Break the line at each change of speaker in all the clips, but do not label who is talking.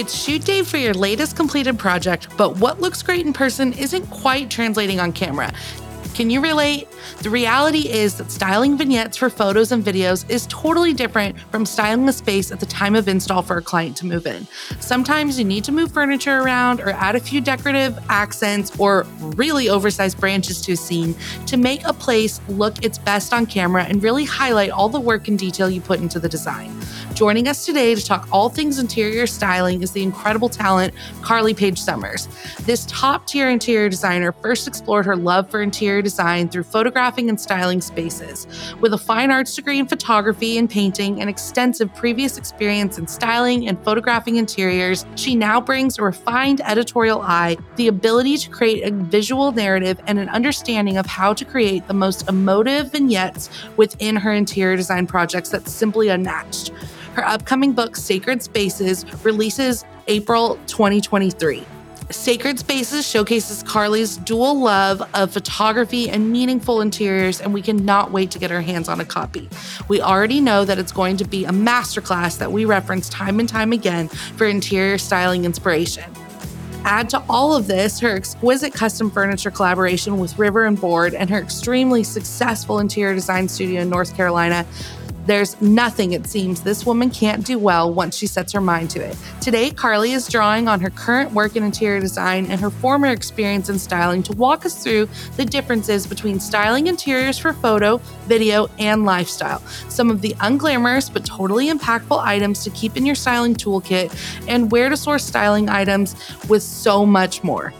It's shoot day for your latest completed project, but what looks great in person isn't quite translating on camera. Can you relate? The reality is that styling vignettes for photos and videos is totally different from styling a space at the time of install for a client to move in. Sometimes you need to move furniture around or add a few decorative accents or really oversized branches to a scene to make a place look its best on camera and really highlight all the work and detail you put into the design. Joining us today to talk all things interior styling is the incredible talent Carley Page Summers. This top tier interior designer first explored her love for interior design through photographing and styling spaces. With a fine arts degree in photography and painting and extensive previous experience in styling and photographing interiors, she now brings a refined editorial eye, the ability to create a visual narrative, and an understanding of how to create the most emotive vignettes within her interior design projects that's simply unmatched. Her upcoming book, Sacred Spaces, releases April 2023. Sacred Spaces showcases Carley's dual love of photography and meaningful interiors, and we cannot wait to get our hands on a copy. We already know that it's going to be a masterclass that we reference time and time again for interior styling inspiration. Add to all of this her exquisite custom furniture collaboration with River and Bord and her extremely successful interior design studio in North Carolina there's nothing, it seems, this woman can't do well once she sets her mind to it. Today, Carley is drawing on her current work in interior design and her former experience in styling to walk us through the differences between styling interiors for photo, video, and lifestyle, some of the unglamorous but totally impactful items to keep in your styling toolkit, and where to source styling items with so much more.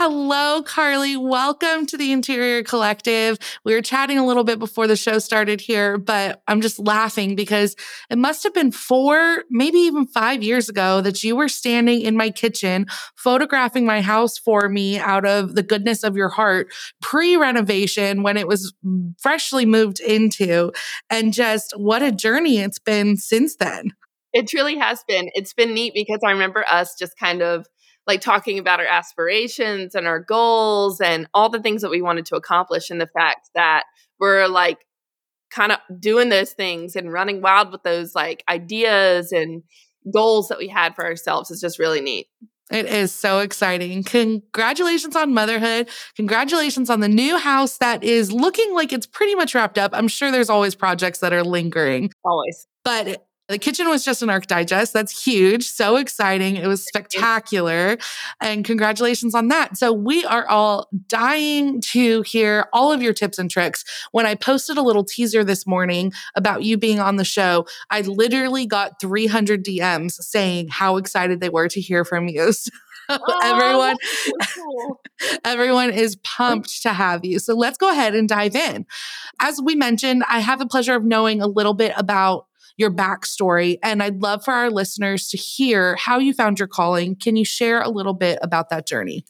Hello, Carley. Welcome to the Interior Collective. We were chatting a little bit before the show started here, but I'm just laughing because it must have been four, maybe even five years ago that you were standing in my kitchen photographing my house for me out of the goodness of your heart pre renovation when it was freshly moved into. And just what a journey it's been since then.
It truly has been. It's been neat because I remember us just kind of like talking about our aspirations and our goals and all the things that we wanted to accomplish and the fact that we're like kind of doing those things and running wild with those like ideas and goals that we had for ourselves is just really neat.
It is so exciting. Congratulations on motherhood. Congratulations on the new house that is looking like it's pretty much wrapped up. I'm sure there's always projects that are lingering.
Always.
But the kitchen was just an Arch Digest. That's huge. So exciting. It was spectacular. And congratulations on that. So we are all dying to hear all of your tips and tricks. When I posted a little teaser this morning about you being on the show, I literally got 300 DMs saying how excited they were to hear from you. Oh, everyone cool. everyone is pumped to have you. So let's go ahead and dive in. As we mentioned, I have the pleasure of knowing a little bit about your backstory. And I'd love for our listeners to hear how you found your calling. Can you share a little bit about that journey?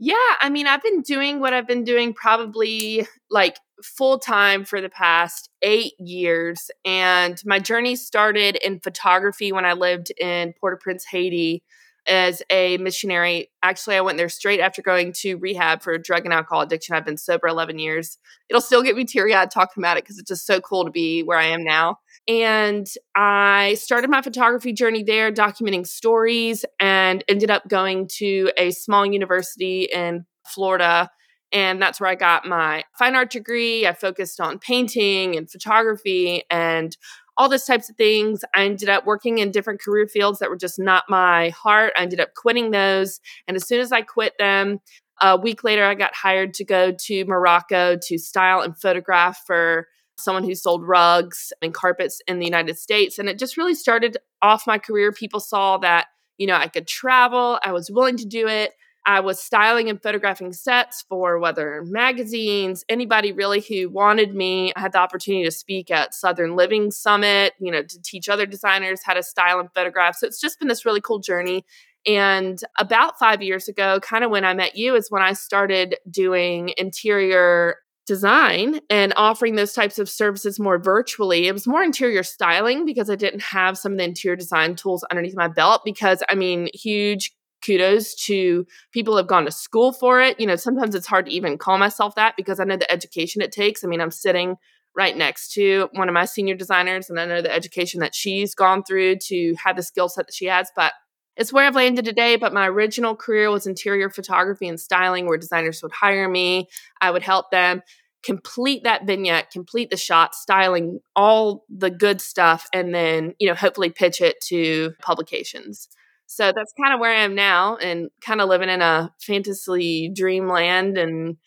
Yeah, I mean, I've been doing what I've been doing probably like full time for the past eight years. And my journey started in photography when I lived in Port au Prince, Haiti as a missionary. Actually, I went there straight after going to rehab for drug and alcohol addiction. I've been sober 11 years. It'll still get me teary eyed talking about it because it's just so cool to be where I am now. And I started my photography journey there, documenting stories, and ended up going to a small university in Florida. And that's where I got my fine art degree. I focused on painting and photography and all those types of things. I ended up working in different career fields that were just not my heart. I ended up quitting those. And as soon as I quit them, a week later, I got hired to go to Morocco to style and photograph for someone who sold rugs and carpets in the United States. And it just really started off my career. People saw that, you know, I could travel, I was willing to do it. I was styling and photographing sets for whether magazines, anybody really who wanted me. I had the opportunity to speak at Southern Living Summit, you know, to teach other designers how to style and photograph. So it's just been this really cool journey. And about five years ago, kind of when I met you, is when I started doing interior design and offering those types of services more virtually. It was more interior styling because I didn't have some of the interior design tools underneath my belt. Because I mean, huge kudos to people have gone to school for it. You know, sometimes it's hard to even call myself that because I know the education it takes. I mean, I'm sitting right next to one of my senior designers and I know the education that she's gone through to have the skill set that she has but it's where I've landed today but my original career was interior photography and styling where designers would hire me I would help them complete that vignette complete the shot styling all the good stuff and then you know hopefully pitch it to publications so that's kind of where I am now and kind of living in a fantasy dreamland and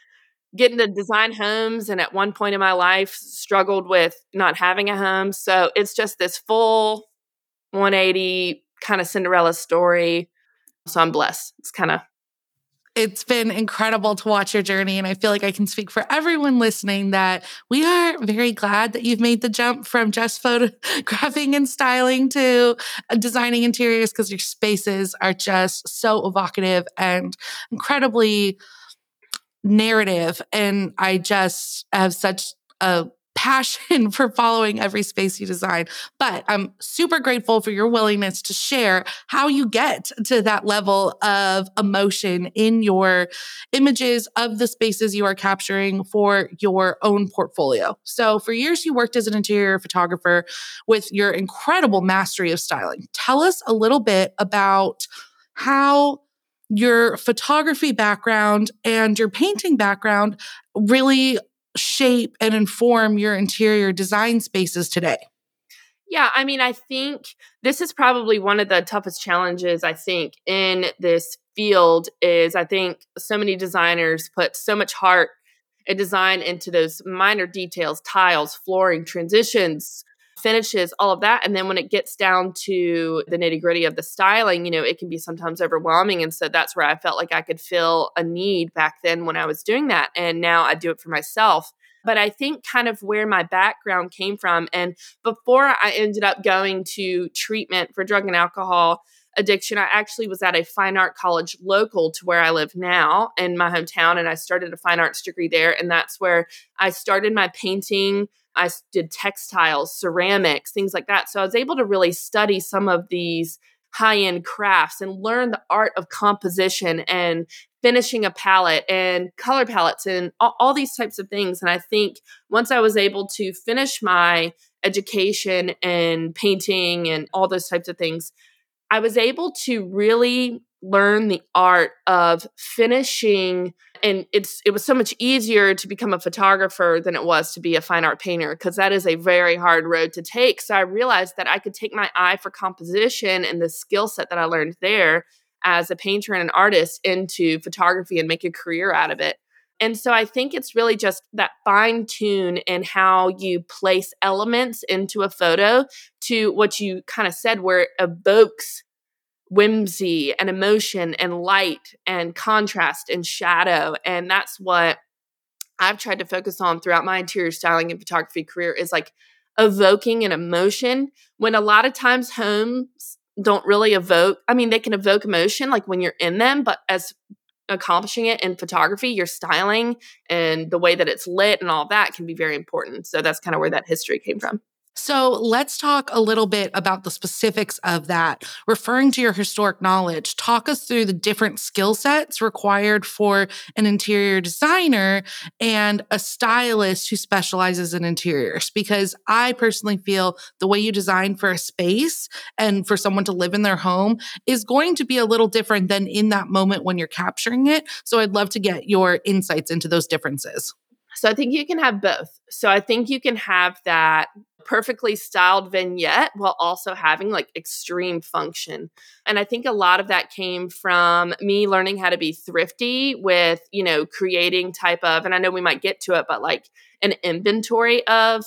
getting to design homes and at one point in my life struggled with not having a home. So it's just this full 180 kind of cinderella story. So i'm blessed. It's kind of
it's been incredible to watch your journey. And I feel like I can speak for everyone listening that we are very glad that you've made the jump from just photographing and styling to designing interiors because your spaces are just so evocative and incredibly narrative. And I just have such a passion for following every space you design. But I'm super grateful for your willingness to share how you get to that level of emotion in your images of the spaces you are capturing for your own portfolio. So, for years, you worked as an interior photographer with your incredible mastery of styling. Tell us a little bit about how your photography background and your painting background really shape and inform your interior design spaces today?
Yeah, I mean, I think this is probably one of the toughest challenges I think in this field is I think so many designers put so much heart and design into those minor details, tiles, flooring, transitions, finishes, all of that. And then when it gets down to the nitty gritty of the styling, you know, it can be sometimes overwhelming. And so that's where I felt like I could feel a need back then when I was doing that. And now I do it for myself. But I think kind of where my background came from. And before I ended up going to treatment for drug and alcohol, addiction. I actually was at a fine art college local to where I live now in my hometown, and I started a fine arts degree there. And that's where I started my painting I did textiles, ceramics, things like that. So I was able to really study some of these high end crafts and learn the art of composition and finishing a palette and color palettes and all, all, these types of things. And I think once I was able to finish my education and painting and all those types of things, I was able to really learn the art of finishing and it's it was so much easier to become a photographer than it was to be a fine art painter because that is a very hard road to take. So i realized that i could take my eye for composition and the skill set that i learned there as a painter and an artist into photography and make a career out of it and so i think it's really just that fine tune in how you place elements into a photo to what you kind of said where it evokes whimsy and emotion and light and contrast and shadow. And that's what I've tried to focus on throughout my interior styling and photography career is like evoking an emotion when a lot of times homes don't really evoke I mean they can evoke emotion like when you're in them but as accomplishing it in photography your styling and the way that it's lit and all that can be very important. So that's kind of where that history came from
so let's talk a little bit about the specifics of that. Referring to your historic knowledge, talk us through the different skill sets required for an interior designer and a stylist who specializes in interiors. Because I personally feel the way you design for a space and for someone to live in their home is going to be a little different than in that moment when you're capturing it. So I'd love to get your insights into those differences.
So I think you can have both. So I think you can have that perfectly styled vignette while also having like extreme function. And I think a lot of that came from me learning how to be thrifty with, you know, creating type of, and I know we might get to it, but like an inventory of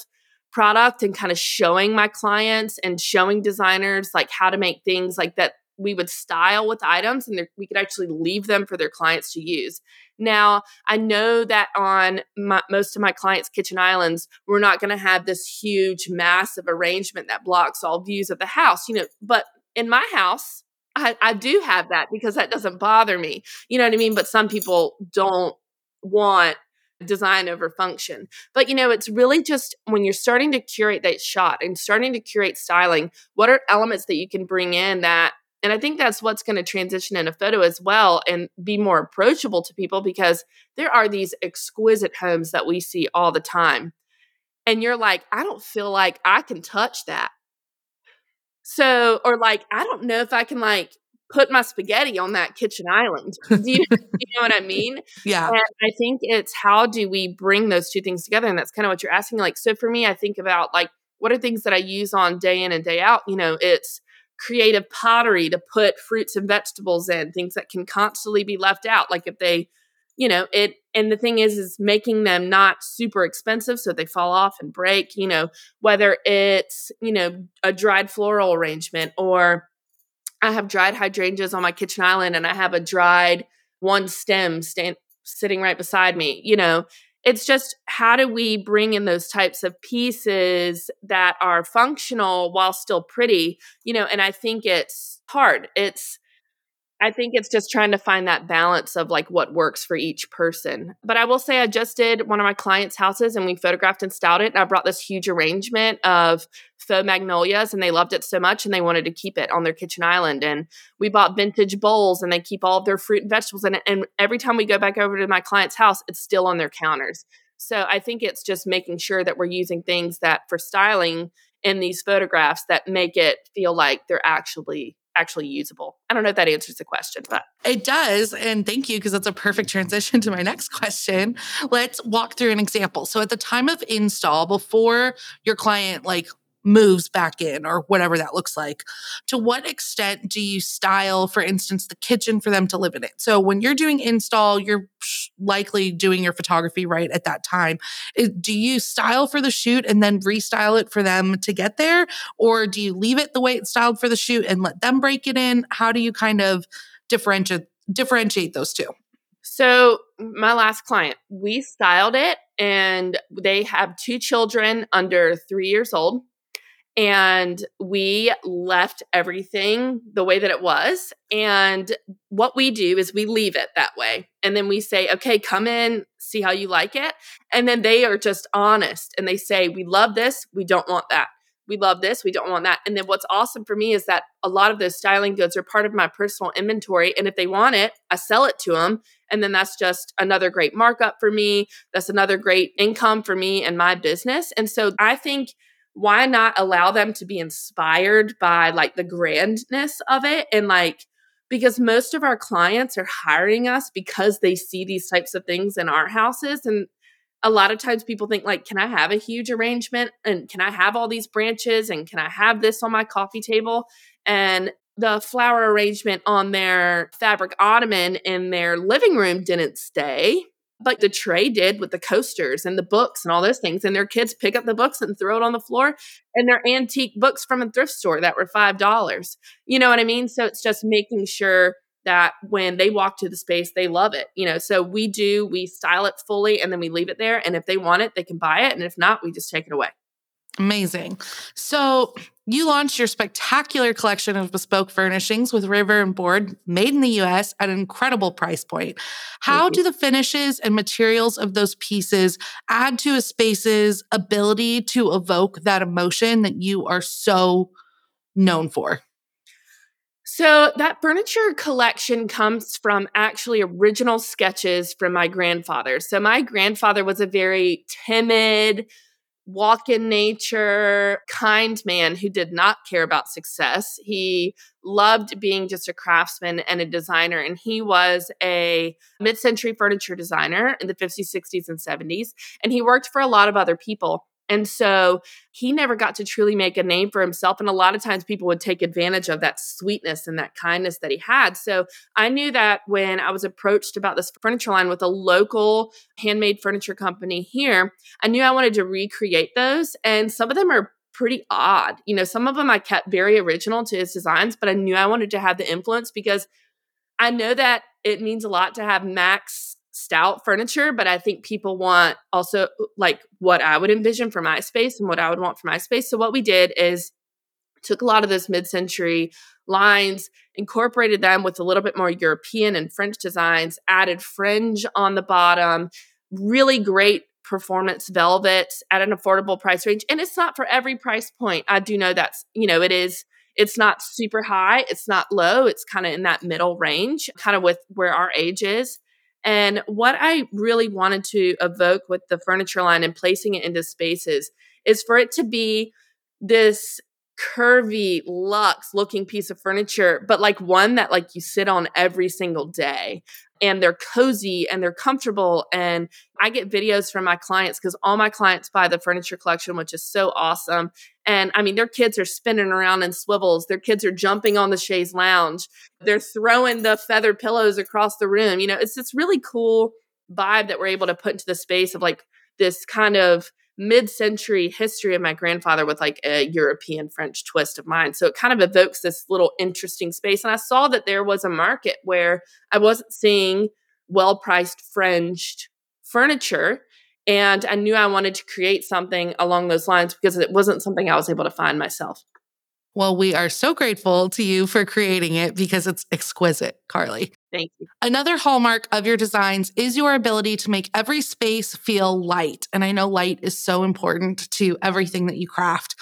product and kind of showing my clients and showing designers like how to make things like that we would style with items and we could actually leave them for their clients to use. Now, I know that on my, most of my clients' kitchen islands, we're not going to have this huge, massive arrangement that blocks all views of the house, you know, but in my house, I, I do have that because that doesn't bother me. You know what I mean? But some people don't want design over function. But you know, it's really just when you're starting to curate that shot and starting to curate styling, what are elements that you can bring in that and I think that's what's going to transition in a photo as well and be more approachable to people because there are these exquisite homes that we see all the time. and you're like, I don't feel like I can touch that. So, or like, I don't know if I can like put my spaghetti on that kitchen island. Do you, you know what I mean?
Yeah.
And I think it's how do we bring those two things together? And that's kind of what you're asking. Like, so for me, I think about like, what are things that I use on day in and day out? You know, it's creative pottery to put fruits and vegetables in, things that can constantly be left out. Like if they, you know, it, and the thing is, is making them not super expensive so they fall off and break, you know, whether it's, you know, a dried floral arrangement or I have dried hydrangeas on my kitchen island and I have a dried one stem stand, sitting right beside me, you know, it's just how do we bring in those types of pieces that are functional while still pretty? You know and i think it's hard. It's I think it's just trying to find that balance of like what works for each person. But I will say, I just did one of my clients' houses and we photographed and styled it. And I brought this huge arrangement of faux magnolias and they loved it so much and they wanted to keep it on their kitchen island. And we bought vintage bowls and they keep all of their fruit and vegetables in it. And every time we go back over to my client's house, it's still on their counters. So I think it's just making sure that we're using things that for styling in these photographs that make it feel like they're actually actually usable. I don't know if that answers the question, but
it does. And thank you, because that's a perfect transition to my next question. Let's walk through an example. So at the time of install, before your client like moves back in or whatever that looks like. To what extent do you style, for instance, the kitchen for them to live in it? So when you're doing install, you're likely doing your photography right at that time. Do you style for the shoot and then restyle it for them to get there? Or do you leave it the way it's styled for the shoot and let them break it in? How do you kind of differentiate differentiate those two?
So, my last client, we styled it and they have two children under three years old and we left everything the way that it was. And what we do is we leave it that way. And then we say, okay, come in, see how you like it. And then they are just honest and they say, we love this, we don't want that. We love this, we don't want that. And then what's awesome for me is that a lot of those styling goods are part of my personal inventory. And if they want it, I sell it to them. And then that's just another great markup for me. That's another great income for me and my business. And so I think why not allow them to be inspired by like the grandness of it? And like because most of our clients are hiring us because they see these types of things in our houses and a lot of times people think like can i have a huge arrangement? And can i have all these branches? And can i have this on my coffee table? And the flower arrangement on their fabric ottoman in their living room didn't stay but the tray did with the coasters and the books and all those things. And their kids pick up the books and throw it on the floor. And they're antique books from a thrift store that were $5. You know what I mean? So it's just making sure that when they walk to the space, they love it. You know, so we do, we style it fully and then we leave it there. And if they want it, they can buy it. And if not, we just take it away.
Amazing. So you launched your spectacular collection of bespoke furnishings with River and Bord made in the US at an incredible price point. How do the finishes and materials of those pieces add to a space's ability to evoke that emotion that you are so known for?
So, that furniture collection comes from actually original sketches from my grandfather. So, my grandfather was a very timid, walk in nature, kind man who did not care about success. He loved being just a craftsman and a designer. And he was a mid century furniture designer in the 50s, 60s, and 70s. And he worked for a lot of other people. And so he never got to truly make a name for himself. And a lot of times people would take advantage of that sweetness and that kindness that he had. So I knew that when I was approached about this furniture line with a local handmade furniture company here, I knew I wanted to recreate those. And some of them are pretty odd. You know, some of them I kept very original to his designs, but I knew I wanted to have the influence because I know that it means a lot to have Max stout furniture, but I think people want also like what I would envision for my space and what I would want for my space. So what we did is took a lot of those mid-century lines, incorporated them with a little bit more European and French designs, added fringe on the bottom, really great performance velvet at an affordable price range. And it's not for every price point. I do know that's, you know, it is it's not super high, it's not low, it's kind of in that middle range, kind of with where our age is. And what I really wanted to evoke with the furniture line and placing it into spaces is for it to be this curvy luxe looking piece of furniture but like one that like you sit on every single day and they're cozy and they're comfortable and i get videos from my clients because all my clients buy the furniture collection which is so awesome and i mean their kids are spinning around in swivels their kids are jumping on the chaise lounge they're throwing the feather pillows across the room you know it's this really cool vibe that we're able to put into the space of like this kind of mid-century history of my grandfather with like a European French twist of mine. So it kind of evokes this little interesting space. And I saw that there was a market where I wasn't seeing well-priced fringed furniture. And I knew I wanted to create something along those lines because it wasn't something I was able to find myself.
Well, we are so grateful to you for creating it because it's exquisite, Carley.
Thank you.
Another hallmark of your designs is your ability to make every space feel light. And I know light is so important to everything that you craft.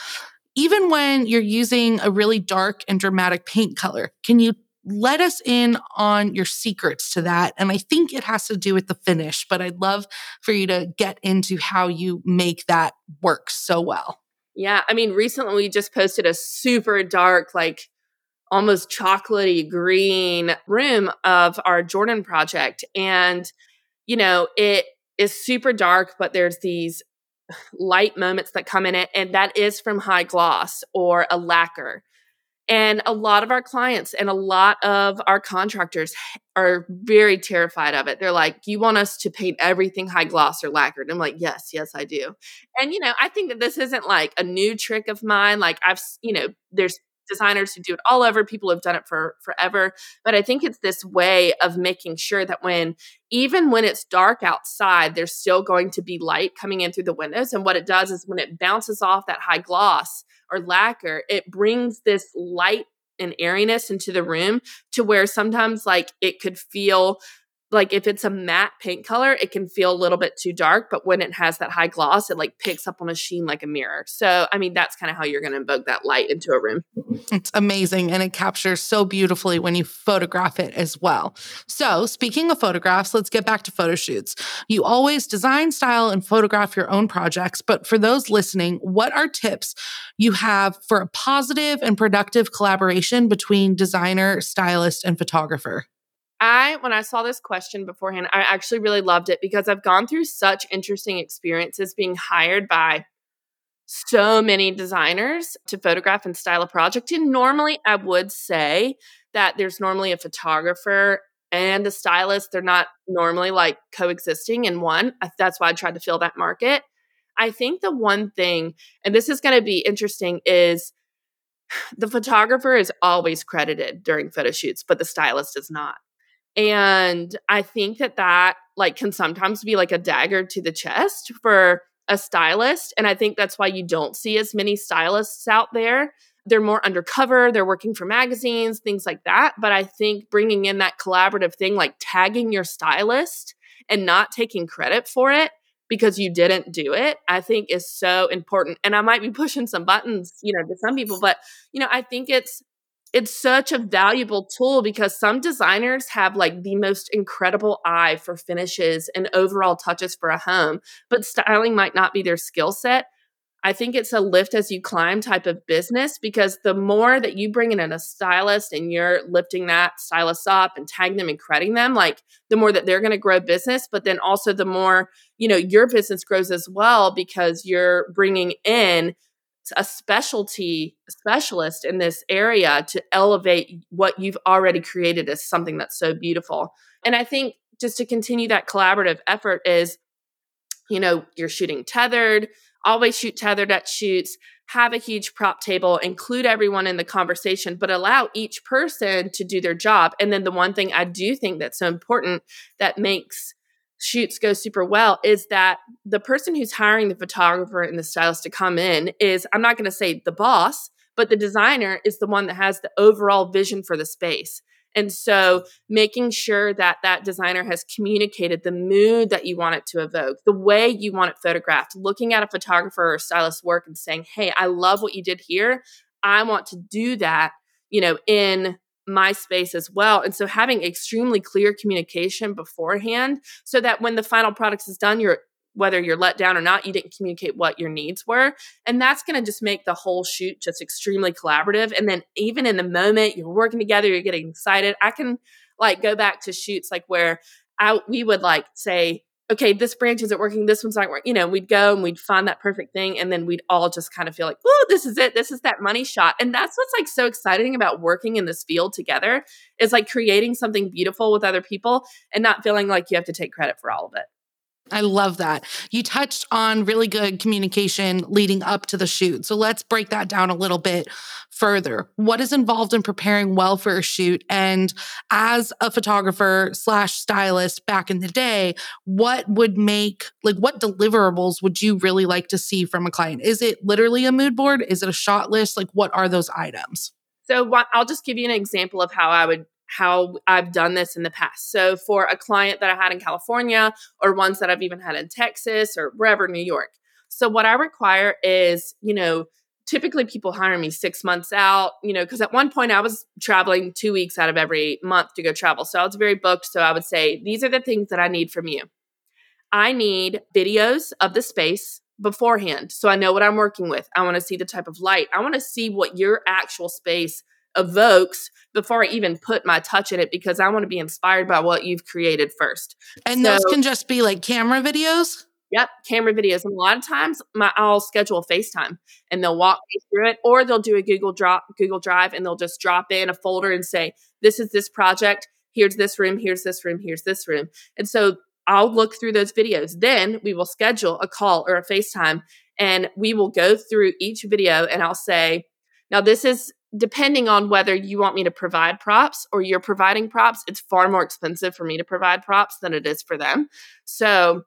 Even when you're using a really dark and dramatic paint color, can you let us in on your secrets to that? And I think it has to do with the finish, but I'd love for you to get into how you make that work so well.
Yeah, I mean, recently we just posted a super dark, like almost chocolatey green room of our Jordan project. And, you know, it is super dark, but there's these light moments that come in it. And that is from high gloss or a lacquer. And a lot of our clients and a lot of our contractors are very terrified of it. They're like, You want us to paint everything high gloss or lacquered? I'm like, Yes, yes, I do. And, you know, I think that this isn't like a new trick of mine. Like, I've, you know, there's designers who do it all over people have done it for forever but i think it's this way of making sure that when even when it's dark outside there's still going to be light coming in through the windows and what it does is when it bounces off that high gloss or lacquer, it brings this light and airiness into the room to where sometimes like it could feel like if it's a matte paint color, it can feel a little bit too dark, but when it has that high gloss, it like picks up on a sheen like a mirror. So, I mean, that's kind of how you're going to invoke that light into a room.
It's amazing and it captures so beautifully when you photograph it as well. So, speaking of photographs, let's get back to photo shoots. You always design, style, and photograph your own projects, but for those listening, what are tips you have for a positive and productive collaboration between designer, stylist, and photographer?
I, when I saw this question beforehand, I actually really loved it because I've gone through such interesting experiences being hired by so many designers to photograph and style a project. And normally I would say that there's normally a photographer and a stylist. They're not normally like coexisting in one. That's why I tried to fill that market. I think the one thing, and this is going to be interesting, is the photographer is always credited during photo shoots, but the stylist is not. And I think that that like can sometimes be like a dagger to the chest for a stylist. And I think that's why you don't see as many stylists out there. They're more undercover, they're working for magazines, things like that. But I think bringing in that collaborative thing, like tagging your stylist and not taking credit for it because you didn't do it, I think is so important. And I might be pushing some buttons, you know, to some people, but, you know, I think it's it's such a valuable tool because some designers have like the most incredible eye for finishes and overall touches for a home, but styling might not be their skill set. I think it's a lift as you climb type of business because the more that you bring in a stylist and you're lifting that stylist up and tagging them and crediting them, like the more that they're going to grow business, but then also the more, you know, your business grows as well because you're bringing in a specialty specialist in this area to elevate what you've already created as something that's so beautiful. And I think just to continue that collaborative effort is, you know, you're shooting tethered, always shoot tethered at shoots, have a huge prop table, include everyone in the conversation, but allow each person to do their job. And then the one thing I do think that's so important that makes shoots go super well is that the person who's hiring the photographer and the stylist to come in is I'm not going to say the boss, but the designer is the one that has the overall vision for the space. And so making sure that that designer has communicated the mood that you want it to evoke, the way you want it photographed, looking at a photographer or stylist work and saying, "Hey, I love what you did here. I want to do that, you know, in my space as well. And so having extremely clear communication beforehand so that when the final product is done, you're whether you're let down or not, you didn't communicate what your needs were. And that's going to just make the whole shoot just extremely collaborative. And then even in the moment you're working together, you're getting excited. I can like go back to shoots like where I we would like say, okay, this branch isn't working, this one's not working. You know, we'd go and we'd find that perfect thing, and then we'd all just kind of feel like, oh, this is it, this is that money shot. And that's what's like so exciting about working in this field together is like creating something beautiful with other people and not feeling like you have to take credit for all of it.
I love that. You touched on really good communication leading up to the shoot. So let's break that down a little bit further. What is involved in preparing well for a shoot? And as a photographer slash stylist back in the day, what would make, like, what deliverables would you really like to see from a client? Is it literally a mood board? Is it a shot list? Like, what are those items?
So I'll just give you an example of how I would how I've done this in the past. So for a client that I had in California or ones that I've even had in Texas or wherever, New York. So what I require is, you know, typically people hire me six months out, you know, because at one point I was traveling two weeks out of every month to go travel. So I was very booked. So I would say, these are the things that I need from you. I need videos of the space beforehand. So I know what I'm working with. I want to see the type of light. I want to see what your actual space evokes before I even put my touch in it because I want to be inspired by what you've created first.
And so, those can just be like camera videos?
Yep, camera videos. And a lot of times my, I'll schedule FaceTime and they'll walk me through it or they'll do a Google drop Google Drive and they'll just drop in a folder and say, This is this project, here's this room, here's this room, here's this room. And so I'll look through those videos. Then we will schedule a call or a FaceTime and we will go through each video and I'll say, now this is depending on whether you want me to provide props or you're providing props, it's far more expensive for me to provide props than it is for them. So,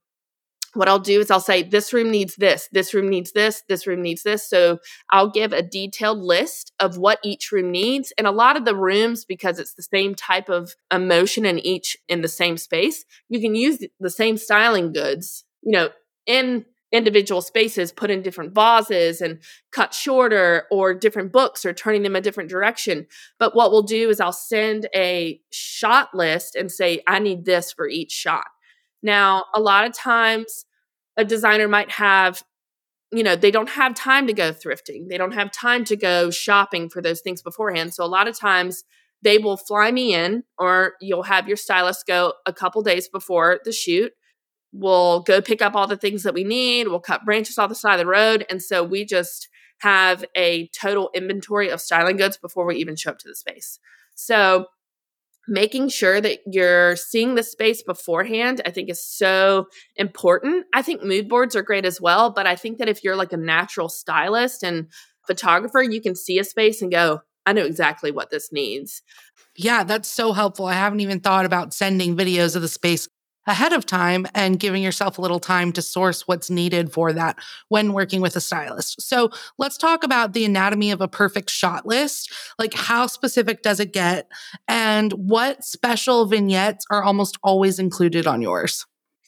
what I'll do is I'll say, this room needs this, this room needs this, this room needs this. So, I'll give a detailed list of what each room needs. And a lot of the rooms, because it's the same type of emotion in each in the same space, you can use the same styling goods, you know, in individual spaces put in different vases and cut shorter or different books or turning them a different direction. But what we'll do is I'll send a shot list and say, I need this for each shot. Now, a lot of times a designer might have, you know, they don't have time to go thrifting, they don't have time to go shopping for those things beforehand. So a lot of times, they will fly me in, or you'll have your stylist go a couple days before the shoot We'll go pick up all the things that we need. We'll cut branches off the side of the road. And so we just have a total inventory of styling goods before we even show up to the space. So making sure that you're seeing the space beforehand, I think is so important. I think mood boards are great as well. But I think that if you're like a natural stylist and photographer, you can see a space and go, I know exactly what this needs.
Yeah, that's so helpful. I haven't even thought about sending videos of the space ahead of time and giving yourself a little time to source what's needed for that when working with a stylist. So let's talk about the anatomy of a perfect shot list. Like, how specific does it get? And what special vignettes are almost always included on yours?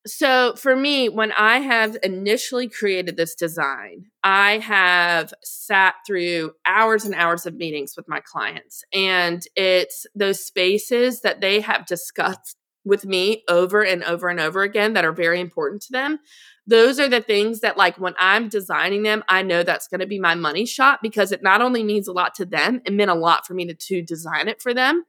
So, for me, when I have initially created this design, I have sat through hours and hours of meetings with my clients. And it's those spaces that they have discussed with me over and over and over again that are very important to them. Those are the things that, like, when I'm designing them, I know that's going to be my money shot because it not only means a lot to them, it meant a lot for me to, to design it for them.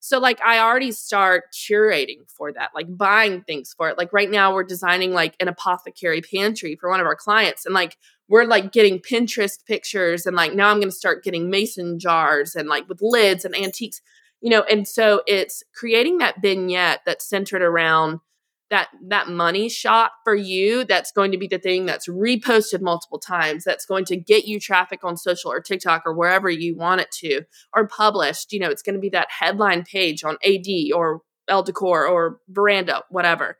So, like, I already start curating for that, like buying things for it. Like, right now, we're designing like an apothecary pantry for one of our clients. And like, we're like getting Pinterest pictures. And like, now I'm going to start getting mason jars and like with lids and antiques you know and so it's creating that vignette that's centered around that that money shot for you that's going to be the thing that's reposted multiple times that's going to get you traffic on social or TikTok or wherever you want it to or published you know it's going to be that headline page on AD or Elle Decor or Veranda whatever.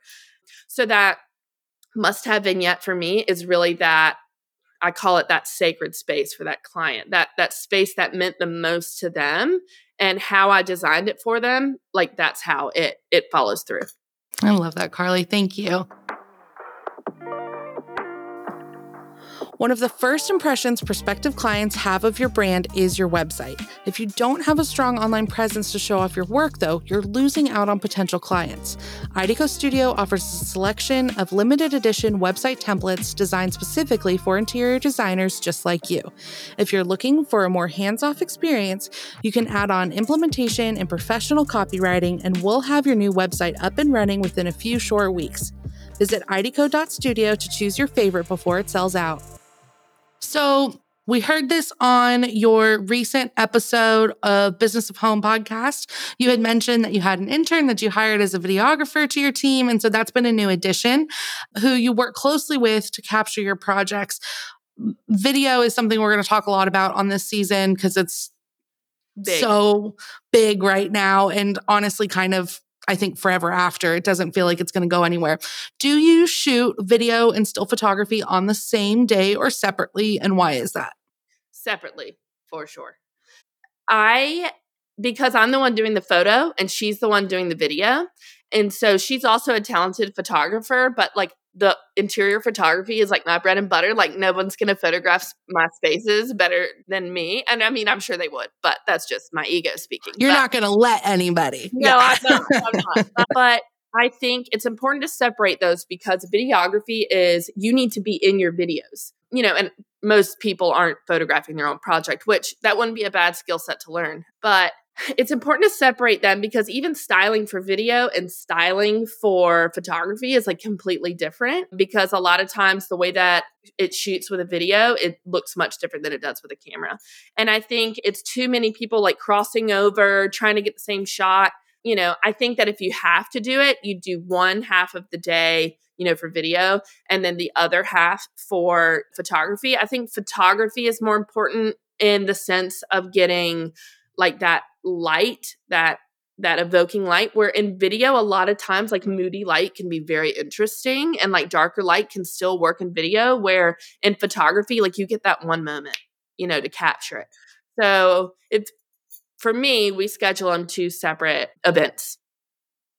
So that must have vignette for me is really that I call it that sacred space for that client that that space that meant the most to them and how I designed it for them, like that's how it it follows through.
I love that, Carley. Thank you. One of the first impressions prospective clients have of your brand is your website. If you don't have a strong online presence to show off your work, though, you're losing out on potential clients. IDCO Studio offers a selection of limited edition website templates designed specifically for interior designers just like you. If you're looking for a more hands off experience, you can add on implementation and professional copywriting, and we'll have your new website up and running within a few short weeks. Visit IDCO.studio to choose your favorite before it sells out. So, we heard this on your recent episode of Business of Home podcast. You had mentioned that you had an intern that you hired as a videographer to your team. And so that's been a new addition who you work closely with to capture your projects. Video is something we're going to talk a lot about on this season because it's big. so big right now and honestly kind of I think forever after. It doesn't feel like it's going to go anywhere. Do you shoot video and still photography on the same day or separately? And why is that?
Separately, for sure. I, because I'm the one doing the photo and she's the one doing the video. And so she's also a talented photographer, but like the interior photography is like my bread and butter. Like no one's going to photograph my spaces better than me. And I mean, I'm sure they would, but that's just my ego speaking.
You're
but,
not going to let anybody.
No, yeah. I'm, not, I'm not. but I think it's important to separate those because videography is you need to be in your videos. You know, and most people aren't photographing their own project, which that wouldn't be a bad skill set to learn. But it's important to separate them because even styling for video and styling for photography is like completely different because a lot of times the way that it shoots with a video it looks much different than it does with a camera. And i think it's too many people like crossing over trying to get the same shot. You know i think that if you have to do it you do one half of the day you know for video and then the other half for photography. I think photography is more important in the sense of getting like that light that that evoking light where in video a lot of times like moody light can be very interesting and like darker light can still work in video where in photography like you get that one moment you know to capture it. So it's for me we schedule them two separate events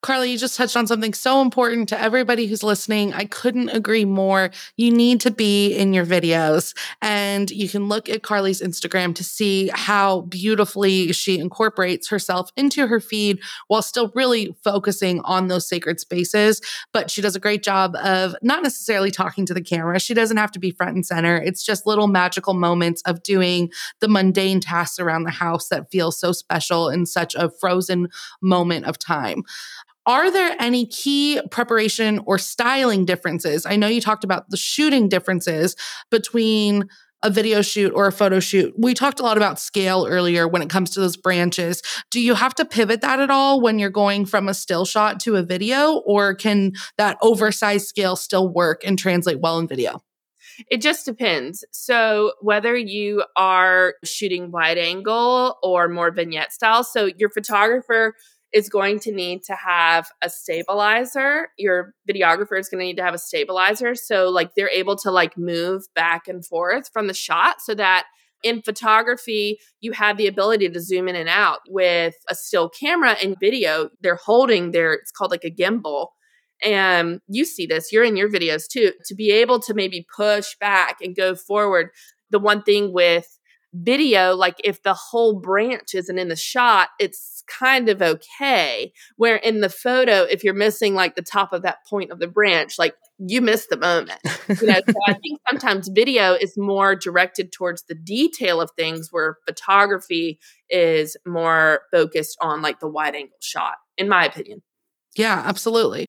Carley, you just touched on something so important to everybody who's listening. I couldn't agree more. You need to be in your videos. And you can look at Carley's Instagram to see how beautifully she incorporates herself into her feed while still really focusing on those sacred spaces. But she does a great job of not necessarily talking to the camera. She doesn't have to be front and center. It's just little magical moments of doing the mundane tasks around the house that feel so special in such a frozen moment of time. Are there any key preparation or styling differences? I know you talked about the shooting differences between a video shoot or a photo shoot. We talked a lot about scale earlier when it comes to those branches. Do you have to pivot that at all when you're going from a still shot to a video, or can that oversized scale still work and translate well in video?
It just depends. So, whether you are shooting wide angle or more vignette style, so your photographer is going to need to have a stabilizer. Your videographer is going to need to have a stabilizer. So, like, they're able to like move back and forth from the shot so that in photography, you have the ability to zoom in and out with a still camera and video. They're holding their, it's called like a gimbal. And you see this, you're in your videos too, to be able to maybe push back and go forward. The one thing with video, like if the whole branch isn't in the shot, it's kind of okay. Where in the photo, if you're missing like the top of that point of the branch, like you miss the moment. You know, so I think sometimes video is more directed towards the detail of things, where photography is more focused on like the wide angle shot, in my opinion.
Yeah, absolutely.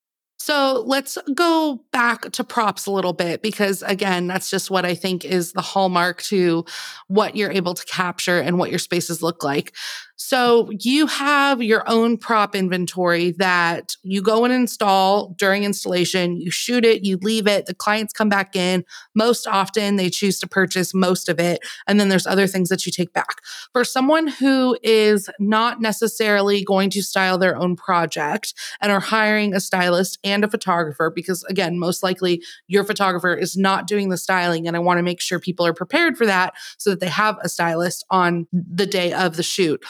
So let's go back to props a little bit because, again, that's just what I think is the hallmark to what you're able to capture and what your spaces look like. So you have your own prop inventory that you go and install during installation. You shoot it, you leave it. The clients come back in. Most often they choose to purchase most of it. And then there's other things that you take back. For someone who is not necessarily going to style their own project and are hiring a stylist and a photographer, because again, most likely your photographer is not doing the styling. And I want to make sure people are prepared for that so that they have a stylist on the day of the shoot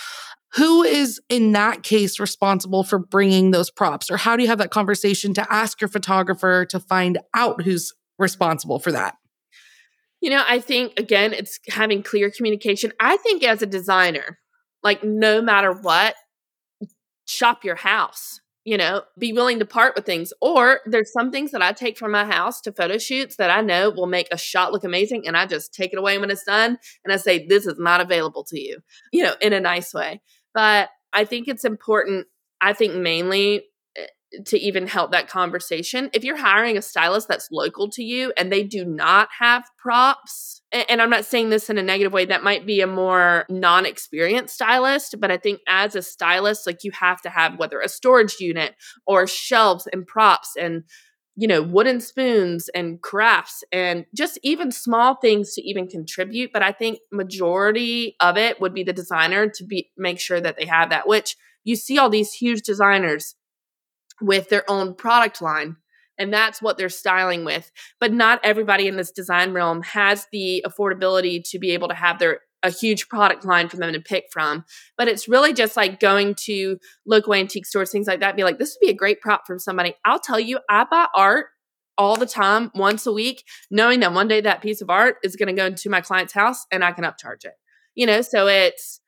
who is in that case responsible for bringing those props or how do you have that conversation to ask your photographer to find out who's responsible for that
You know, I think again, it's having clear communication. I think as a designer, like no matter what, shop your house you know, be willing to part with things. Or there's some things that I take from my house to photo shoots that I know will make a shot look amazing. And I just take it away when it's done. And I say, this is not available to you, you know, in a nice way. But I think it's important. I think mainly to even help that conversation. If you're hiring a stylist that's local to you and they do not have props, and I'm not saying this in a negative way, that might be a more non experienced stylist. But I think as a stylist, like you have to have whether a storage unit or shelves and props and you know wooden spoons and crafts and just even small things to even contribute but i think majority of it would be the designer to be make sure that they have that which you see all these huge designers with their own product line and that's what they're styling with but not everybody in this design realm has the affordability to be able to have their a huge product line for them to pick from but it's really just like going to local antique stores things like that be like this would be a great prop from somebody. I'll tell you i buy art all the time once a week knowing that one day that piece of art is going to go into my client's house and i can upcharge it you know so it's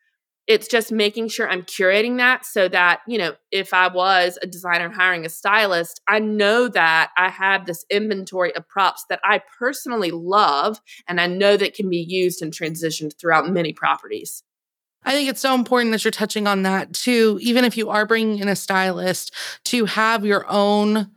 it's just making sure I'm curating that so that, you know, if I was a designer hiring a stylist, I know that I have this inventory of props that I personally love and I know that can be used and transitioned throughout many properties.
I think it's so important that you're touching on that too, even if you are bringing in a stylist to have your own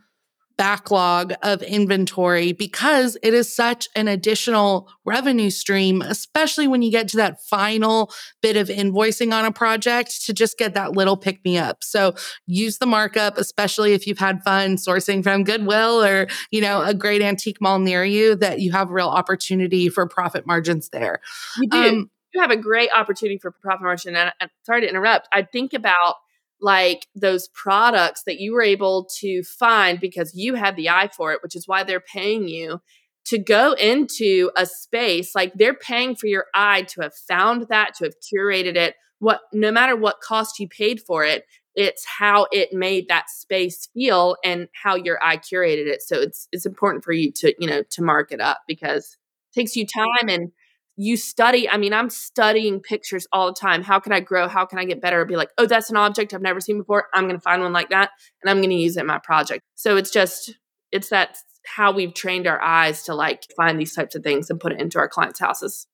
backlog of inventory because it is such an additional revenue stream, especially when you get to that final bit of invoicing on a project to just get that little pick me up. So use the markup, especially if you've had fun sourcing from Goodwill or, you know, a great antique mall near you that you have real opportunity for profit margins there.
You do. Um, you have a great opportunity for profit margin. And, and sorry to interrupt. I think about like those products that you were able to find because you had the eye for it, which is why they're paying you to go into a space like they're paying for your eye to have found that, to have curated it. What no matter what cost you paid for it, it's how it made that space feel and how your eye curated it. So it's it's important for you to, you know, to mark it up because it takes you time and you study. I mean, I'm studying pictures all the time. How can I grow? How can I get better? Be like, oh, that's an object I've never seen before. I'm going to find one like that and I'm going to use it in my project. So it's just, it's that how we've trained our eyes to like find these types of things and put it into our clients' houses.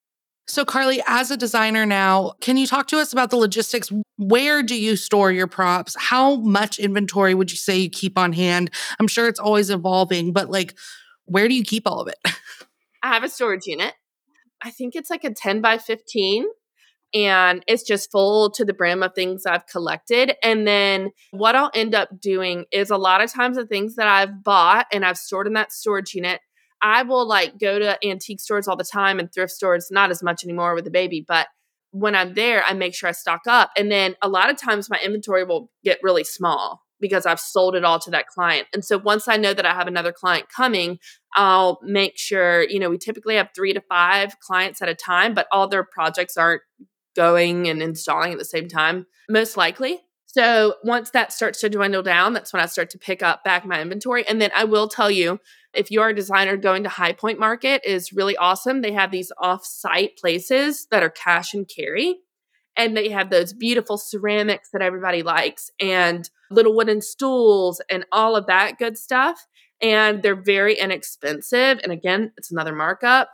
So, Carley, as a designer now, can you talk to us about the logistics? Where do you store your props? How much inventory would you say you keep on hand? I'm sure it's always evolving, but like, where do you keep all of it?
I have a storage unit I think it's like a 10 by 15 and it's just full to the brim of things I've collected. And then what I'll end up doing is a lot of times the things that I've bought and I've stored in that storage unit, I will like go to antique stores all the time and thrift stores, not as much anymore with the baby, but when I'm there, I make sure I stock up. And then a lot of times my inventory will get really small because I've sold it all to that client. And so once I know that I have another client coming, I'll make sure, you know, we typically have three to five clients at a time, but all their projects aren't going and installing at the same time, most likely. So once that starts to dwindle down, that's when I start to pick up back my inventory. And then I will tell you, if you're a designer, going to High Point Market is really awesome. They have these off-site places that are cash and carry and they have those beautiful ceramics that everybody likes and little wooden stools and all of that good stuff and they're very inexpensive and again it's another markup.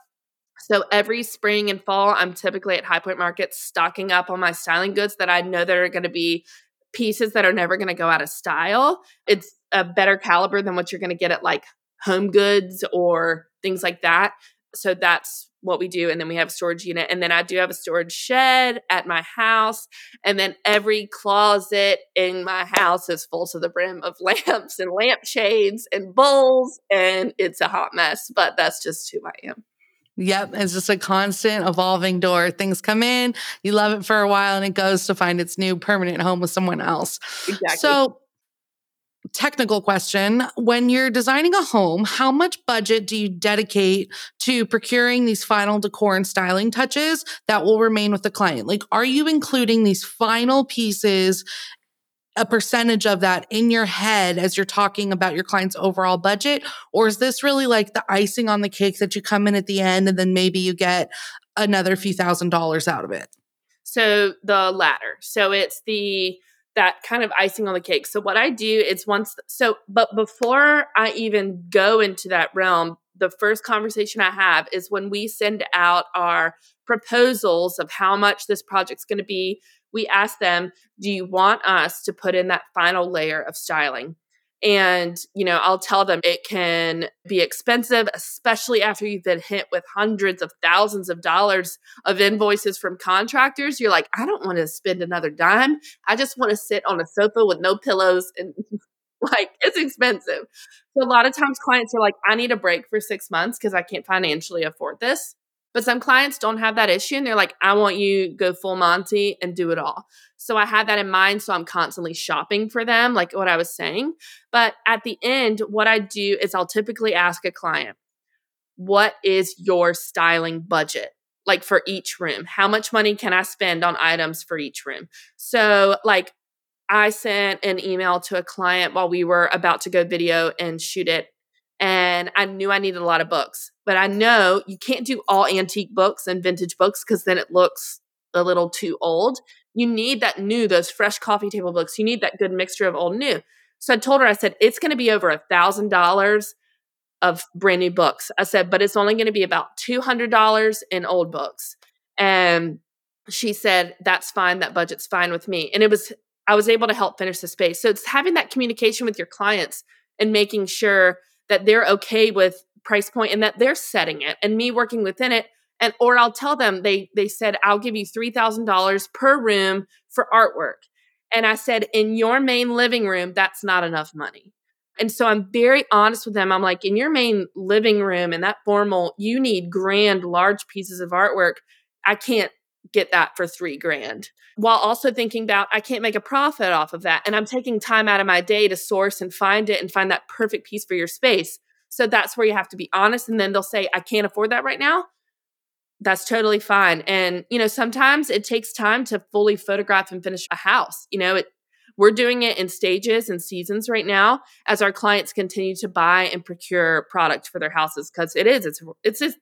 So every spring and fall i'm typically at high point market stocking up on my styling goods that i know that are going to be pieces that are never going to go out of style. It's a better caliber than what you're going to get at like home goods or things like that. So that's what we do and then we have a storage unit and then i do have a storage shed at my house and then every closet in my house is full to the brim of lamps and lampshades and bowls and it's a hot mess but that's just who i am
Yep, it's just a constant evolving door. Things come in, you love it for a while, and it goes to find its new permanent home with someone else. Exactly. So, technical question. When you're designing a home, how much budget do you dedicate to procuring these final decor and styling touches that will remain with the client? Like, are you including these final pieces a percentage of that in your head as you're talking about your client's overall budget? Or is this really like the icing on the cake that you come in at the end and then maybe you get another few thousand dollars out of it?
So the latter. So it's the that kind of icing on the cake. So what I do is once so but before I even go into that realm, the first conversation I have is when we send out our proposals of how much this project's going to be, we ask them, "Do you want us to put in that final layer of styling?" And, you know, I'll tell them it can be expensive, especially after you've been hit with hundreds of thousands of dollars of invoices from contractors. You're like, I don't want to spend another dime. I just want to sit on a sofa with no pillows and like it's expensive. So a lot of times clients are like, I need a break for six months because I can't financially afford this. But some clients don't have that issue and they're like, I want you go full Monty and do it all. So I had that in mind. So I'm constantly shopping for them, like what I was saying. But at the end, what I do is I'll typically ask a client, what is your styling budget? Like for each room, how much money can I spend on items for each room? So, like, I sent an email to a client while we were about to go video and shoot it and I knew I needed a lot of books. But I know you can't do all antique books and vintage books because then it looks a little too old. You need that new, those fresh coffee table books. You need that good mixture of old new. So I told her, I said, it's going to be over a thousand dollars of brand new books. I said, but it's only going to be about $200 in old books. And she said, that's fine. That budget's fine with me. And it was, I was able to help finish the space. So it's having that communication with your clients and making sure that they're okay with price point and that they're setting it and me working within it and or I'll tell them they they said I'll give you $3,000 per room for artwork. And I said in your main living room that's not enough money. And so I'm very honest with them. I'm like in your main living room and that formal you need grand large pieces of artwork. I can't get that for 3 grand. While also thinking about I can't make a profit off of that and I'm taking time out of my day to source and find it and find that perfect piece for your space. So that's where you have to be honest. And then they'll say, I can't afford that right now. That's totally fine. And, you know, sometimes it takes time to fully photograph and finish a house. You know, it, we're doing it in stages and seasons right now as our clients continue to buy and procure product for their houses because it is, it's, it's just,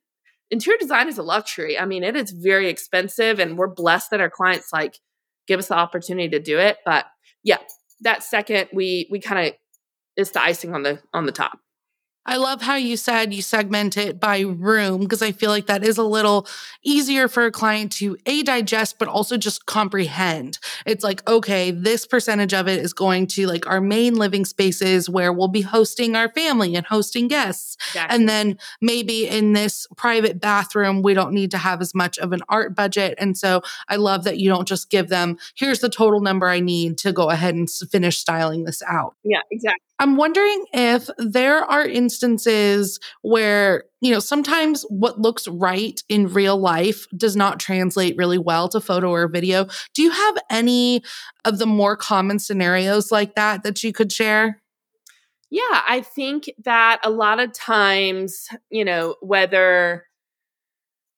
interior design is a luxury. I mean, it is very expensive and we're blessed that our clients like give us the opportunity to do it. But yeah, that second we, we kind of, is the icing on the, on the top.
I love how you said you segment it by room because I feel like that is a little easier for a client to a digest, but also just comprehend. It's like, okay, this percentage of it is going to like our main living spaces where we'll be hosting our family and hosting guests. Exactly. And then maybe in this private bathroom, we don't need to have as much of an art budget. And so I love that you don't just give them, here's the total number I need to go ahead and finish styling this out.
Yeah, exactly.
I'm wondering if there are instances where, you know, sometimes what looks right in real life does not translate really well to photo or video. Do you have any of the more common scenarios like that that you could share?
Yeah, I think that a lot of times, you know, whether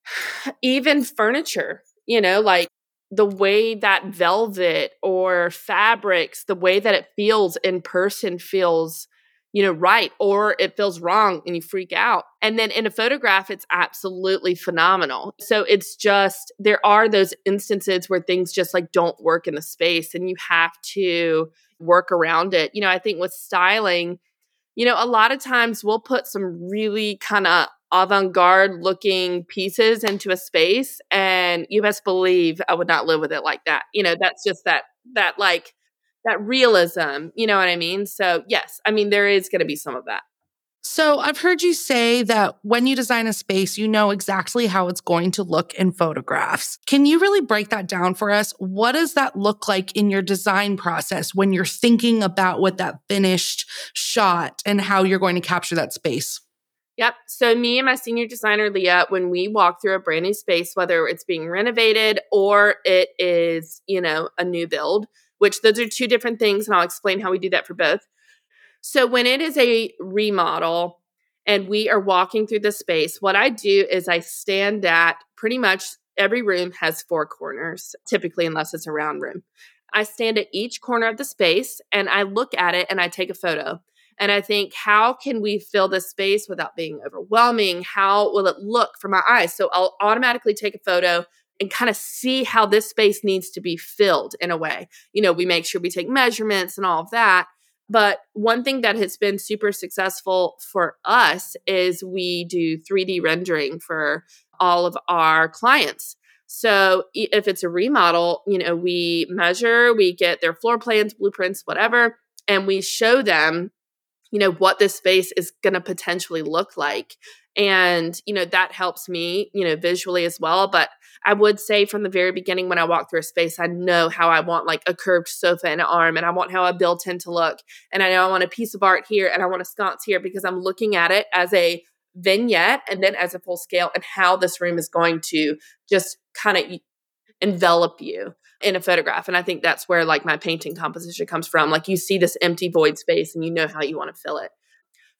even furniture, you know, like the way that velvet or fabrics, the way that it feels in person feels, you know, right, or it feels wrong and you freak out. And then in a photograph, it's absolutely phenomenal. So it's just, there are those instances where things just like don't work in the space and you have to work around it. You know, I think with styling, you know, a lot of times we'll put some really kind of avant-garde looking pieces into a space and you best believe I would not live with it like that. You know, that's just that that like that realism, you know what I mean? So, yes, I mean there is going to be some of that.
So, I've heard you say that when you design a space, you know exactly how it's going to look in photographs. Can you really break that down for us? What does that look like in your design process when you're thinking about what that finished shot and how you're going to capture that space?
Yep. So me and my senior designer Leah, when we walk through a brand new space, whether it's being renovated or it is, you know, a new build, which those are two different things, and I'll explain how we do that for both. So when it is a remodel and we are walking through the space, what I do is I stand at pretty much every room has four corners, typically, unless it's a round room. I stand at each corner of the space and I look at it and I take a photo. And I think, how can we fill this space without being overwhelming? How will it look for my eyes? So I'll automatically take a photo and kind of see how this space needs to be filled in a way. You know, we make sure we take measurements and all of that. But one thing that has been super successful for us is we do 3D rendering for all of our clients. So if it's a remodel, you know, we measure, we get their floor plans, blueprints, whatever, and we show them, you know, what this space is going to potentially look like. And, you know, that helps me, you know, visually as well. But I would say from the very beginning when I walk through a space, I know how I want like a curved sofa and an arm, and I want how a built in to look. And I know I want a piece of art here and I want a sconce here because I'm looking at it as a vignette and then as a full scale and how this room is going to just kind of envelop you in a photograph. And I think that's where like my painting composition comes from. Like you see this empty void space and you know how you want to fill it.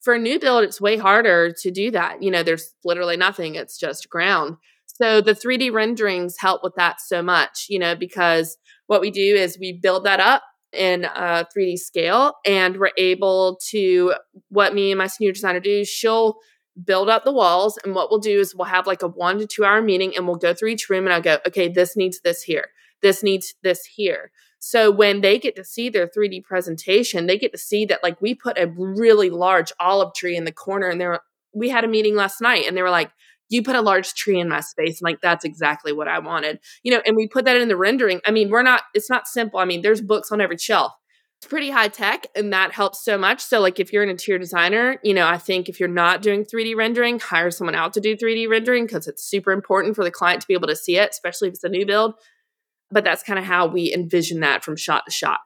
For a new build, it's way harder to do that. You know, there's literally nothing, it's just ground. So the 3D renderings help with that so much, you know, because what we do is we build that up in a 3D scale and we're able to what me and my senior designer do, she'll build up the walls. And what we'll do is we'll have like a one to two hour meeting and we'll go through each room and I'll go, okay, this needs this here. This needs this here. So when they get to see their 3D presentation, they get to see that like we put a really large olive tree in the corner and there we had a meeting last night and they were like, you put a large tree in my space. like, that's exactly what I wanted. You know, and we put that in the rendering. I mean, we're not, it's not simple. I mean, there's books on every shelf it's pretty high tech and that helps so much. So, like, if you're an interior designer, you know, I think if you're not doing 3D rendering, hire someone out to do 3D rendering because it's super important for the client to be able to see it, especially if it's a new build. But that's kind of how we envision that from shot to shot.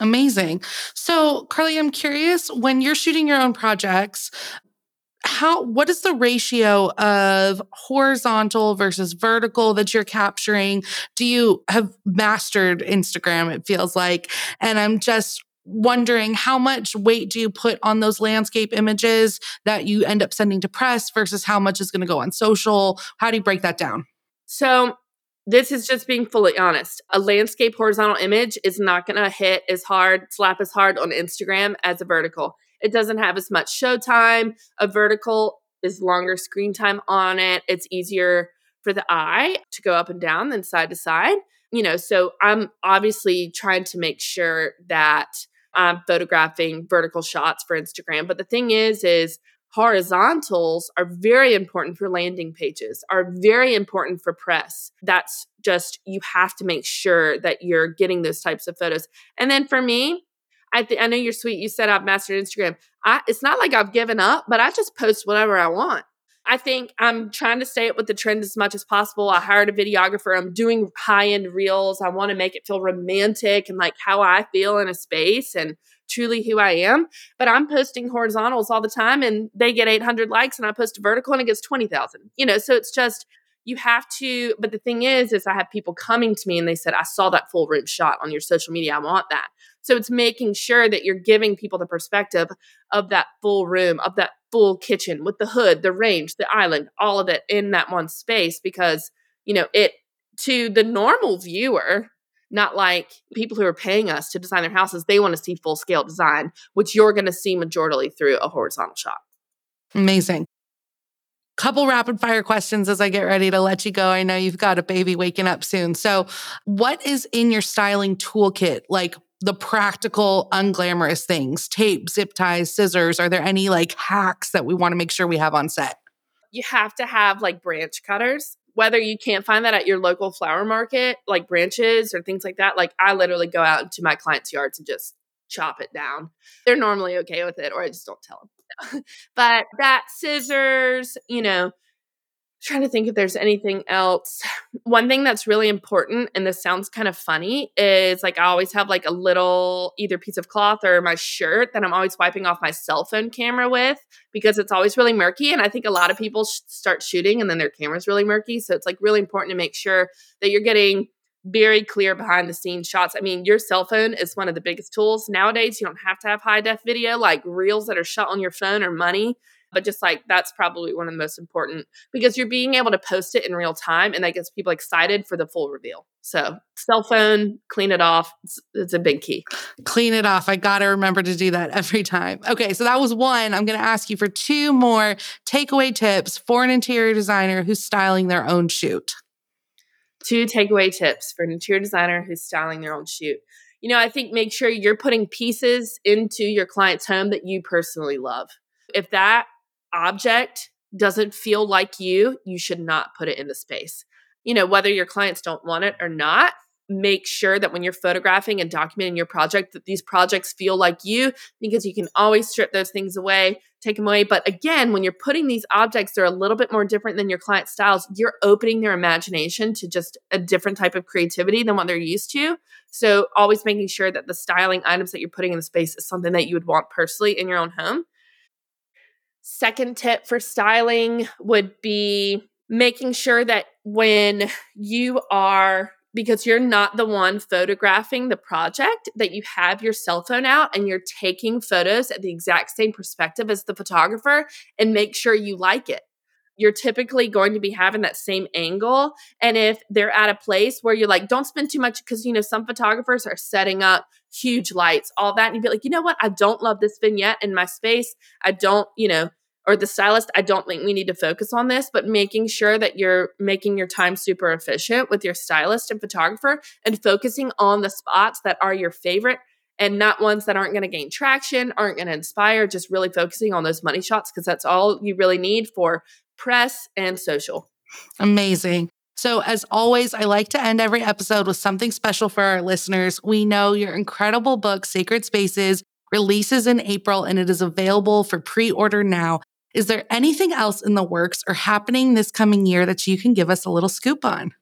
Amazing. So, Carley, I'm curious when you're shooting your own projects, how what is the ratio of horizontal versus vertical that you're capturing do you have mastered instagram it feels like and i'm just wondering how much weight do you put on those landscape images that you end up sending to press versus how much is going to go on social how do you break that down
so this is just being fully honest. A landscape horizontal image is not going to hit as hard, slap as hard on Instagram as a vertical. It doesn't have as much show time. A vertical is longer screen time on it. It's easier for the eye to go up and down than side to side. You know, so I'm obviously trying to make sure that I'm photographing vertical shots for Instagram. But the thing is, is horizontals are very important for landing pages, are very important for press. That's just, you have to make sure that you're getting those types of photos. And then for me, I th- I know you're sweet. You said I've mastered Instagram. I it's not like I've given up, but I just post whatever I want. I think I'm trying to stay up with the trend as much as possible. I hired a videographer. I'm doing high end reels. I want to make it feel romantic and like how I feel in a space and truly who I am. But I'm posting horizontals all the time and they get 800 likes, and I post a vertical and it gets 20,000. You know, so it's just you have to. But the thing is, is I have people coming to me and they said, I saw that full room shot on your social media. I want that. So it's making sure that you're giving people the perspective of that full room, of that full kitchen with the hood, the range, the island, all of it in that one space because, you know, it to the normal viewer, not like people who are paying us to design their houses, they want to see full scale design, which you're going to see majorly through a horizontal shot.
Amazing. Couple rapid fire questions as I get ready to let you go. I know you've got a baby waking up soon. So, what is in your styling toolkit? Like, the practical, unglamorous things tape, zip ties, scissors? Are there any like hacks that we want to make sure we have on set?
You have to have like branch cutters. Whether you can't find that at your local flower market, like branches or things like that, like I literally go out into my clients' yards and just chop it down. They're normally okay with it, or I just don't tell them. but that scissors, you know, trying to think if there's anything else. One thing that's really important, and this sounds kind of funny, is like I always have like a little either piece of cloth or my shirt that I'm always wiping off my cell phone camera with because it's always really murky. And I think a lot of people sh- start shooting and then their camera's really murky. So it's like really important to make sure that you're getting very clear behind the scenes shots. I mean, your cell phone is one of the biggest tools nowadays. You don't have to have high def video, like reels that are shot on your phone or money but just like that's probably one of the most important because you're being able to post it in real time and that gets people excited for the full reveal. So, cell phone, clean it off. It's, it's a big key.
Clean it off. I got to remember to do that every time. Okay, so that was one. I'm going to ask you for two more takeaway tips for an interior designer who's styling their own shoot.
Two takeaway tips for an interior designer who's styling their own shoot. You know, I think make sure you're putting pieces into your client's home that you personally love. If that object doesn't feel like you, you should not put it in the space. You know, whether your clients don't want it or not, make sure that when you're photographing and documenting your project that these projects feel like you because you can always strip those things away take them away. But again when you're putting these objects they're a little bit more different than your client styles you're opening their imagination to just a different type of creativity than what they're used to. So always making sure that the styling items that you're putting in the space is something that you would want personally in your own home Second tip for styling would be making sure that when you are because you're not the one photographing the project that you have your cell phone out and you're taking photos at the exact same perspective as the photographer and make sure you like it you're typically going to be having that same angle. And if they're at a place where you're like, don't spend too much, because, you know, some photographers are setting up huge lights, all that. And you'd be like, you know what? I don't love this vignette in my space. I don't, you know, or the stylist, I don't think we need to focus on this, but making sure that you're making your time super efficient with your stylist and photographer and focusing on the spots that are your favorite and not ones that aren't going to gain traction, aren't going to inspire, just really focusing on those money shots because that's all you really need for press and social.
Amazing. So, as always, I like to end every episode with something special for our listeners. We know your incredible book, Sacred Spaces, releases in April and it is available for pre order now. Is there anything else in the works or happening this coming year that you can give us a little scoop on?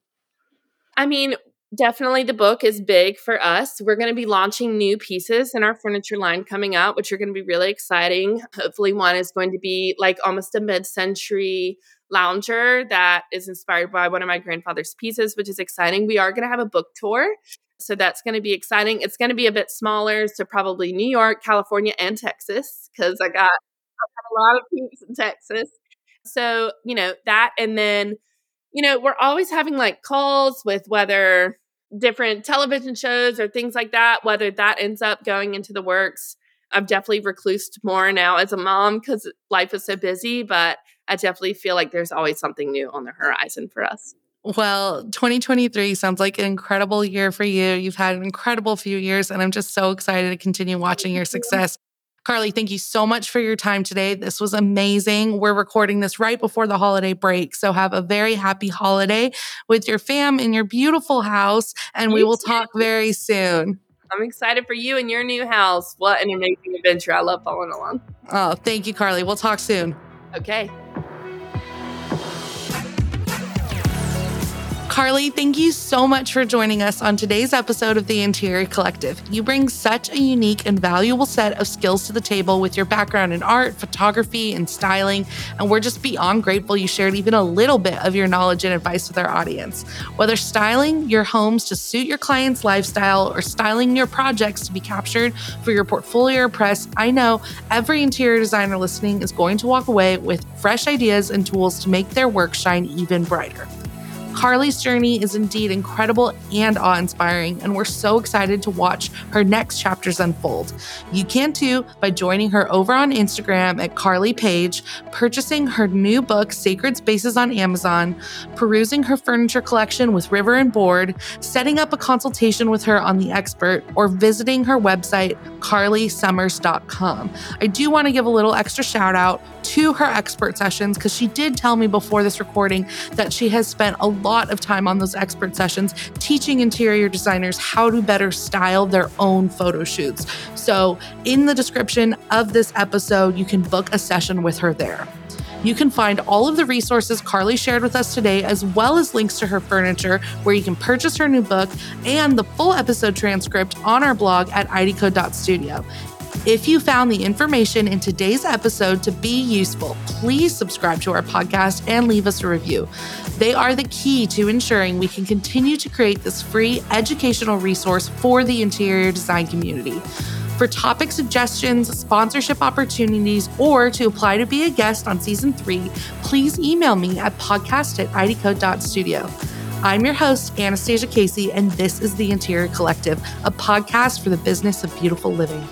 I mean, definitely the book is big for us. We're going to be launching new pieces in our furniture line coming out, which are going to be really exciting. Hopefully, one is going to be like almost a mid century lounger that is inspired by one of my grandfather's pieces, which is exciting. We are going to have a book tour. So that's going to be exciting. It's going to be a bit smaller, so probably New York, California, and Texas, because I got a lot of peeps in Texas. So, you know, that and then, you know, we're always having like calls with whether different television shows or things like that, whether that ends up going into the works. I've definitely reclused more now as a mom because life is so busy, but I definitely feel like there's always something new on the horizon for us.
Well, 2023 sounds like an incredible year for you. You've had an incredible few years, and I'm just so excited to continue watching your success. Carley, thank you so much for your time today. This was amazing. We're recording this right before the holiday break. So have a very happy holiday with your fam in your beautiful house. And we will talk very soon.
I'm excited for you and your new house. What an amazing adventure. I love following along.
Oh, thank you, Carley. We'll talk soon.
Okay.
Carley, thank you so much for joining us on today's episode of The Interior Collective. You bring such a unique and valuable set of skills to the table with your background in art, photography, and styling, and we're just beyond grateful you shared even a little bit of your knowledge and advice with our audience. Whether styling your homes to suit your client's lifestyle or styling your projects to be captured for your portfolio or press, I know every interior designer listening is going to walk away with fresh ideas and tools to make their work shine even brighter. Carley's journey is indeed incredible and awe inspiring, and we're so excited to watch her next chapters unfold. You can too by joining her over on Instagram at Carley Page, purchasing her new book, Sacred Spaces, on Amazon, perusing her furniture collection with River and Bord, setting up a consultation with her on The Expert, or visiting her website, carleysummers.com. I do want to give a little extra shout out to her expert sessions because she did tell me before this recording that she has spent a lot of time on those expert sessions teaching interior designers how to better style their own photo shoots. So, in the description of this episode, you can book a session with her there. You can find all of the resources Carley shared with us today, as well as links to her furniture, where you can purchase her new book and the full episode transcript on our blog at IDCO.studio. If you found the information in today's episode to be useful, please subscribe to our podcast and leave us a review. They are the key to ensuring we can continue to create this free educational resource for the interior design community. For topic suggestions, sponsorship opportunities, or to apply to be a guest on season three, please email me at podcast at IDCO.studio. I'm your host, Anastasia Casey, and this is The Interior Collective, a podcast for the business of beautiful living.